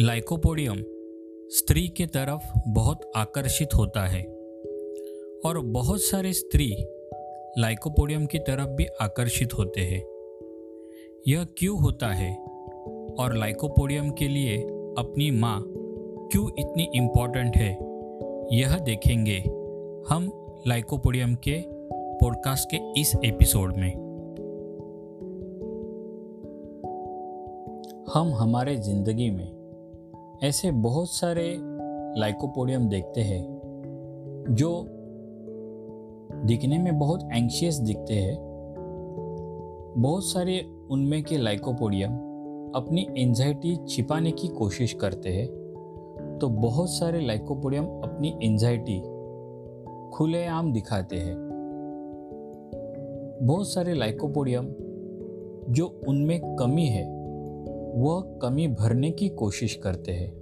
Lycopodium स्त्री के तरफ़ बहुत आकर्षित होता है और बहुत सारे स्त्री लाइकोपोडियम की तरफ़ भी आकर्षित होते हैं। यह क्यों होता है और लाइकोपोडियम के लिए अपनी माँ क्यों इतनी इम्पोर्टेंट है, यह देखेंगे हम लाइकोपोडियम के पॉडकास्ट के इस एपिसोड में। हम हमारे ज़िंदगी में ऐसे बहुत सारे लाइकोपोडियम देखते हैं, जो दिखने में बहुत एंशियस दिखते हैं। बहुत सारे उनमें के लाइकोपोडियम अपनी एंजाइटी छिपाने की कोशिश करते हैं। तो बहुत सारे लाइकोपोडियम अपनी एंजाइटी खुलेआम दिखाते हैं। बहुत सारे लाइकोपोडियम जो उनमें कमी है, वह कमी भरने की कोशिश करते हैं।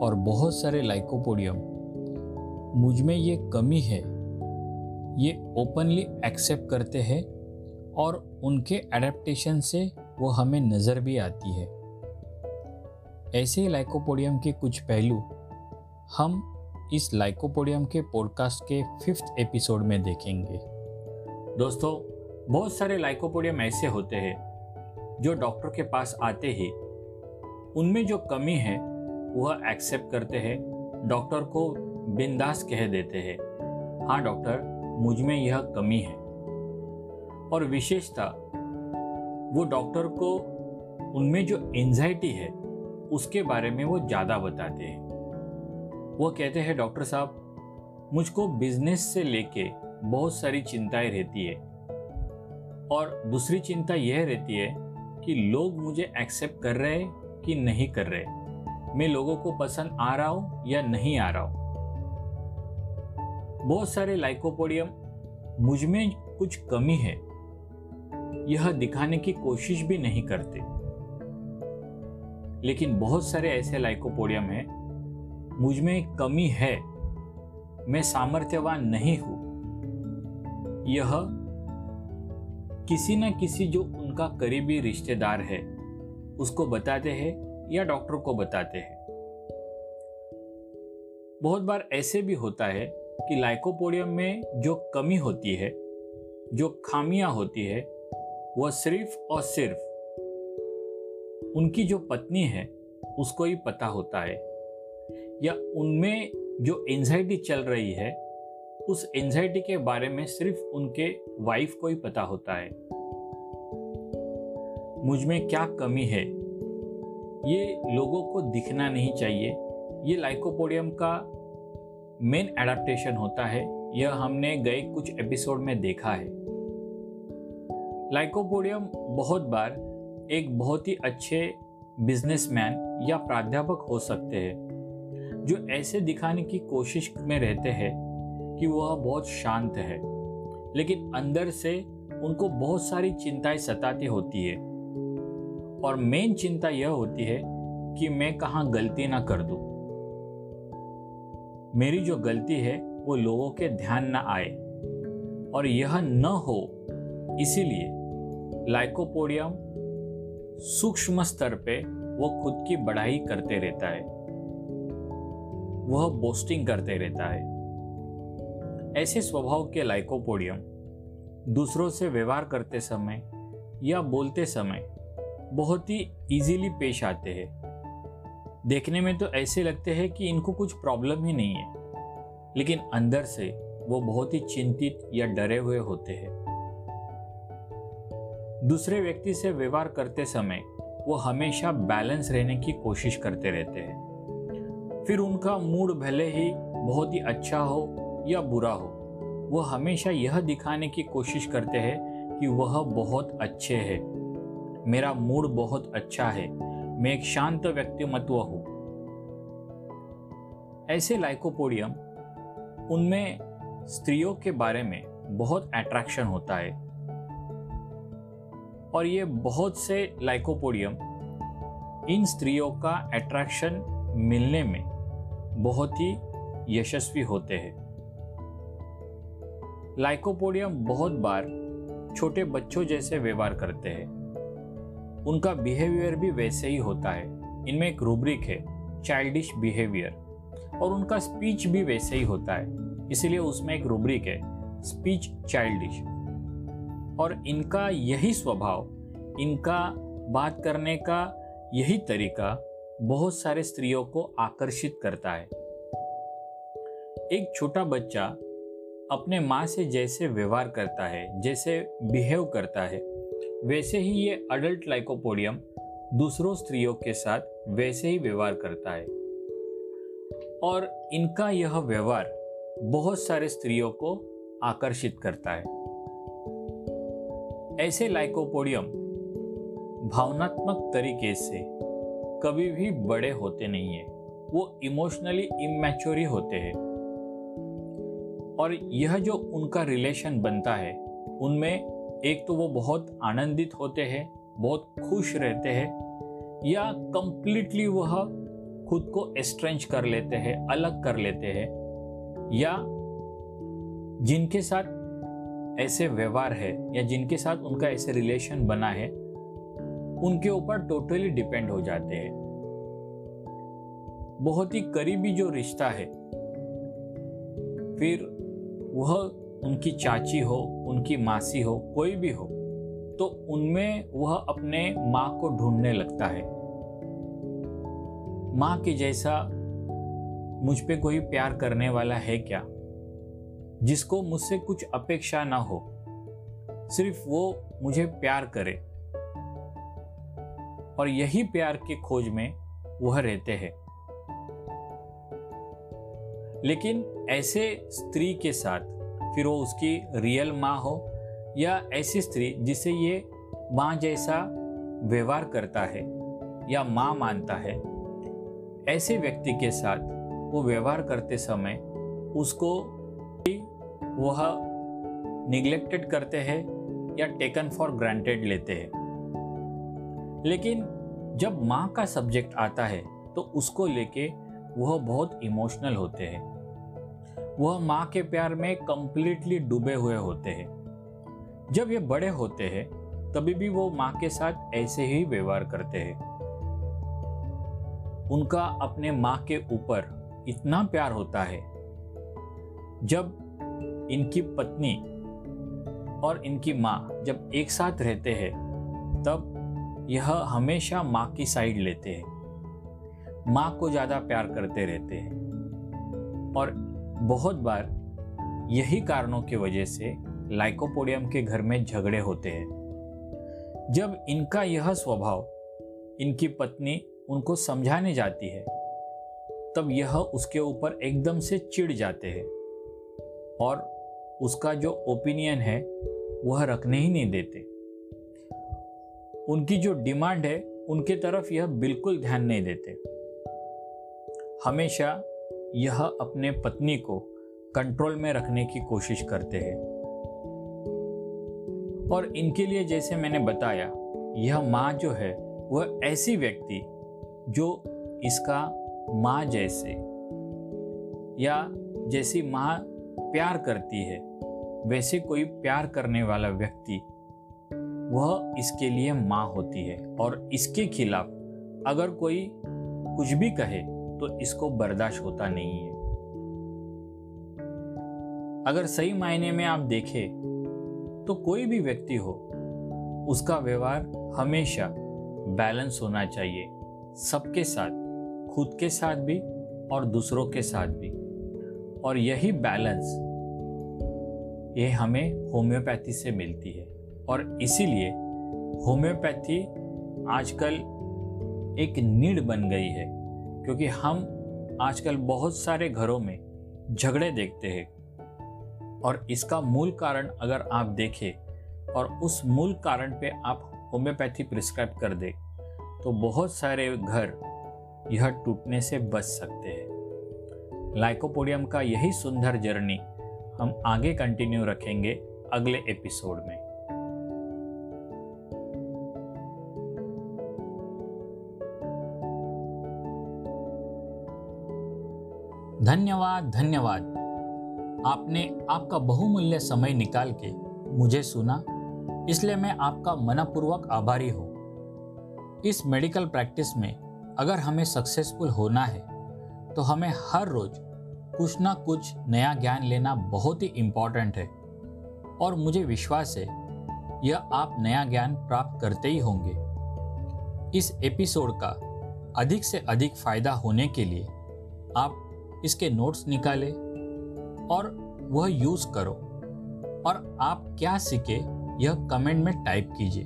और बहुत सारे लाइकोपोडियम। मुझमें ये कमी है। ये ओपनली एक्सेप्ट करते हैं और उनके एडेप्टेशन से वो हमें नज़र भी आती है। ऐसे ही लाइकोपोडियम के कुछ पहलू हम इस लाइकोपोडियम के पॉडकास्ट के फिफ्थ एपिसोड में देखेंगे। दोस्तों, बहुत सारे लाइकोपोडियम ऐसे होते हैं जो डॉक्टर के पास आते ही। उनमें जो कमी है वह एक्सेप्ट करते हैं। डॉक्टर को बिंदास कह देते हैं हाँ डॉक्टर मुझमें यह कमी है। और विशेषता, वो डॉक्टर को उनमें जो एंजाइटी है, उसके बारे में वो ज़्यादा बताते हैं। वो कहते हैं, डॉक्टर साहब, मुझको बिज़नेस से लेके बहुत सारी चिंताएँ रहती है। और दूसरी चिंता यह रहती है कि लोग मुझे एक्सेप्ट कर रहे हैं कि नहीं कर रहे मैं लोगों को पसंद आ रहा हूँ या नहीं आ रहा हूँ। बहुत सारे लाइकोपोडियम मुझमें कुछ कमी है। यह दिखाने की कोशिश भी नहीं करते। लेकिन बहुत सारे ऐसे लाइकोपोडियम हैं, मुझमें कमी है। मैं सामर्थ्यवान नहीं हूँ। यह किसी न किसी जो उनका करीबी रिश्तेदार है, उसको बताते हैं या डॉक्टर को बताते हैं। बहुत बार ऐसे भी होता है कि लाइकोपोडियम में जो कमी होती है, जो खामियाँ होती है, वह सिर्फ़ और सिर्फ़ उनकी जो पत्नी है, उसको ही पता होता है। या उनमें जो एंजाइटी चल रही है, उस एंजाइटी के बारे में सिर्फ़ उनके वाइफ को ही पता होता है। मुझमें क्या कमी है? ये लोगों को दिखना नहीं चाहिए। ये लाइकोपोडियम का मेन एडाप्टेशन होता है। यह हमने गए कुछ एपिसोड में देखा है। लाइकोपोडियम बहुत बार एक बहुत ही अच्छे बिजनेसमैन या प्राध्यापक हो सकते हैं, जो ऐसे दिखाने की कोशिश में रहते हैं कि वह बहुत शांत है, लेकिन अंदर से उनको बहुत सारी चिंताएँ सताती होती है। और मेन चिंता यह होती है कि मैं कहाँ गलती ना कर दूँ। मेरी जो गलती है, वो लोगों के ध्यान ना आए। और यह न हो, इसीलिए लाइकोपोडियम सूक्ष्म स्तर पे वो खुद की बढ़ाई करते रहता है। वह बोस्टिंग करते रहता है। ऐसे स्वभाव के लाइकोपोडियम दूसरों से व्यवहार करते समय या बोलते समय बहुत ही इजीली पेश आते हैं। देखने में तो ऐसे लगते हैं कि इनको कुछ प्रॉब्लम ही नहीं है। लेकिन अंदर से वो बहुत ही चिंतित या डरे हुए होते हैं। दूसरे व्यक्ति से व्यवहार करते समय वो हमेशा बैलेंस रहने की कोशिश करते रहते हैं। फिर उनका मूड भले ही बहुत ही अच्छा हो या बुरा हो, वो हमेशा यह दिखाने की कोशिश करते हैं कि वह बहुत अच्छे हैं। मेरा मूड बहुत अच्छा है। मैं एक शांत व्यक्तिमत्व हूँ। ऐसे लाइकोपोडियम, उनमें स्त्रियों के बारे में बहुत अट्रैक्शन होता है। और ये बहुत से लाइकोपोडियम, इन स्त्रियों का अट्रैक्शन मिलने में बहुत ही यशस्वी होते हैं। लाइकोपोडियम बहुत बार छोटे बच्चों जैसे व्यवहार करते हैं। उनका बिहेवियर भी वैसे ही होता है। इनमें एक रूब्रिक है चाइल्डिश बिहेवियर और उनका स्पीच भी वैसे ही होता है। इसीलिए उसमें एक रूब्रिक है स्पीच चाइल्डिश और इनका यही स्वभाव, इनका बात करने का यही तरीका बहुत सारे स्त्रियों को आकर्षित करता है। एक छोटा बच्चा अपने माँ से जैसे व्यवहार करता है, जैसे बिहेव करता है वैसे ही ये अडल्ट लाइकोपोडियम दूसरों स्त्रियों के साथ वैसे ही व्यवहार करता है। और इनका यह व्यवहार बहुत सारे स्त्रियों को आकर्षित करता है। ऐसे लाइकोपोडियम भावनात्मक तरीके से कभी भी बड़े होते नहीं है। वो इमोशनली इमेच्योरी होते हैं। और यह जो उनका रिलेशन बनता है, उनमें एक तो वो बहुत आनंदित होते हैं, बहुत खुश रहते हैं, या कंप्लीटली वह खुद को एस्ट्रेंच कर लेते हैं, अलग कर लेते हैं, या जिनके साथ ऐसे व्यवहार है, या जिनके साथ उनका ऐसे रिलेशन बना है, उनके ऊपर टोटली डिपेंड हो जाते हैं। बहुत ही करीबी जो रिश्ता है, फिर वह उनकी चाची हो, उनकी मासी हो, कोई भी हो तो उनमें वह अपने माँ को ढूँढने लगता है। माँ के जैसा मुझ पे कोई प्यार करने वाला है क्या? जिसको मुझसे कुछ अपेक्षा ना हो, सिर्फ़ वो मुझे प्यार करे। और यही प्यार के खोज में वह रहते हैं। लेकिन ऐसे स्त्री के साथ फिर वो उसकी रियल माँ हो या ऐसी स्त्री जिसे ये माँ जैसा व्यवहार करता है या माँ मानता है, ऐसे व्यक्ति के साथ वो व्यवहार करते समय उसको वह निग्लेक्टेड करते हैं या टेकन फॉर ग्रांटेड लेते हैं। लेकिन जब माँ का सब्जेक्ट आता है तो उसको लेके वह बहुत इमोशनल होते हैं। वह माँ के प्यार में कंप्लीटली डूबे हुए होते हैं। जब ये बड़े होते हैं, तभी भी वो माँ के साथ ऐसे ही व्यवहार करते हैं। उनका अपने माँ के ऊपर इतना प्यार होता है। जब इनकी पत्नी और इनकी माँ जब एक साथ रहते हैं, तब यह हमेशा माँ की साइड लेते हैं। माँ को ज़्यादा प्यार करते रहते हैं। और बहुत बार यही कारणों की वजह से लाइकोपोडियम के घर में झगड़े होते हैं। जब इनका यह स्वभाव इनकी पत्नी उनको समझाने जाती है, तब यह उसके ऊपर एकदम से चिढ़ जाते हैं और उसका जो ओपिनियन है वह रखने ही नहीं देते। उनकी जो डिमांड है, उनके तरफ़ यह बिल्कुल ध्यान नहीं देते। हमेशा यह अपने पत्नी को कंट्रोल में रखने की कोशिश करते हैं। और इनके लिए जैसे मैंने बताया, यह माँ जो है, वह ऐसी व्यक्ति जो इसका माँ जैसे या जैसी माँ प्यार करती है, वैसे कोई प्यार करने वाला व्यक्ति वह इसके लिए माँ होती है। और इसके खिलाफ अगर कोई कुछ भी कहे तो इसको बर्दाश्त होता नहीं है। अगर सही मायने में आप देखें तो कोई भी व्यक्ति हो, उसका व्यवहार हमेशा बैलेंस होना चाहिए, सबके साथ, खुद के साथ भी और दूसरों के साथ भी। और यही बैलेंस, ये हमें होम्योपैथी से मिलती है। और इसीलिए होम्योपैथी आजकल एक नीड बन गई है। क्योंकि हम आजकल बहुत सारे घरों में झगड़े देखते हैं। और इसका मूल कारण अगर आप देखें और उस मूल कारण पे आप होम्योपैथी प्रिस्क्राइब कर दे तो बहुत सारे घर यह टूटने से बच सकते हैं। लाइकोपोडियम का यही सुंदर जर्नी हम आगे कंटिन्यू रखेंगे अगले एपिसोड में। धन्यवाद धन्यवाद। आपने आपका बहुमूल्य समय निकाल के मुझे सुना, इसलिए मैं आपका मनपूर्वक आभारी हूँ। इस मेडिकल प्रैक्टिस में अगर हमें सक्सेसफुल होना है तो हमें हर रोज कुछ ना कुछ नया ज्ञान लेना बहुत ही इंपॉर्टेंट है। और मुझे विश्वास है, यह आप नया ज्ञान प्राप्त करते ही होंगे। इस एपिसोड का अधिक से अधिक फ़ायदा होने के लिए आप इसके नोट्स निकालें और वह यूज़ करो। और आप क्या सीखे, यह कमेंट में टाइप कीजिए।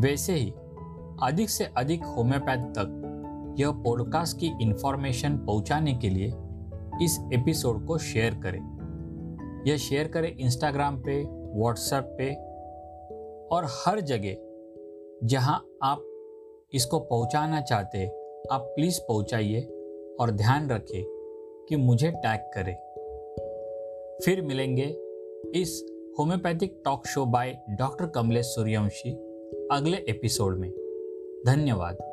वैसे ही, अधिक से अधिक होम्योपैथ तक यह पॉडकास्ट की इंफॉर्मेशन पहुँचाने के लिए इस एपिसोड को शेयर करें। यह शेयर करें इंस्टाग्राम पे व्हाट्सएप पे और हर जगह जहाँ आप इसको पहुंचाना चाहते आप प्लीज़ पहुंचाइए और ध्यान रखें। कि मुझे टैग करें। फिर मिलेंगे इस homeopathic talk show by doctor Kamlesh Suryavanshi अगले एपिसोड में। धन्यवाद।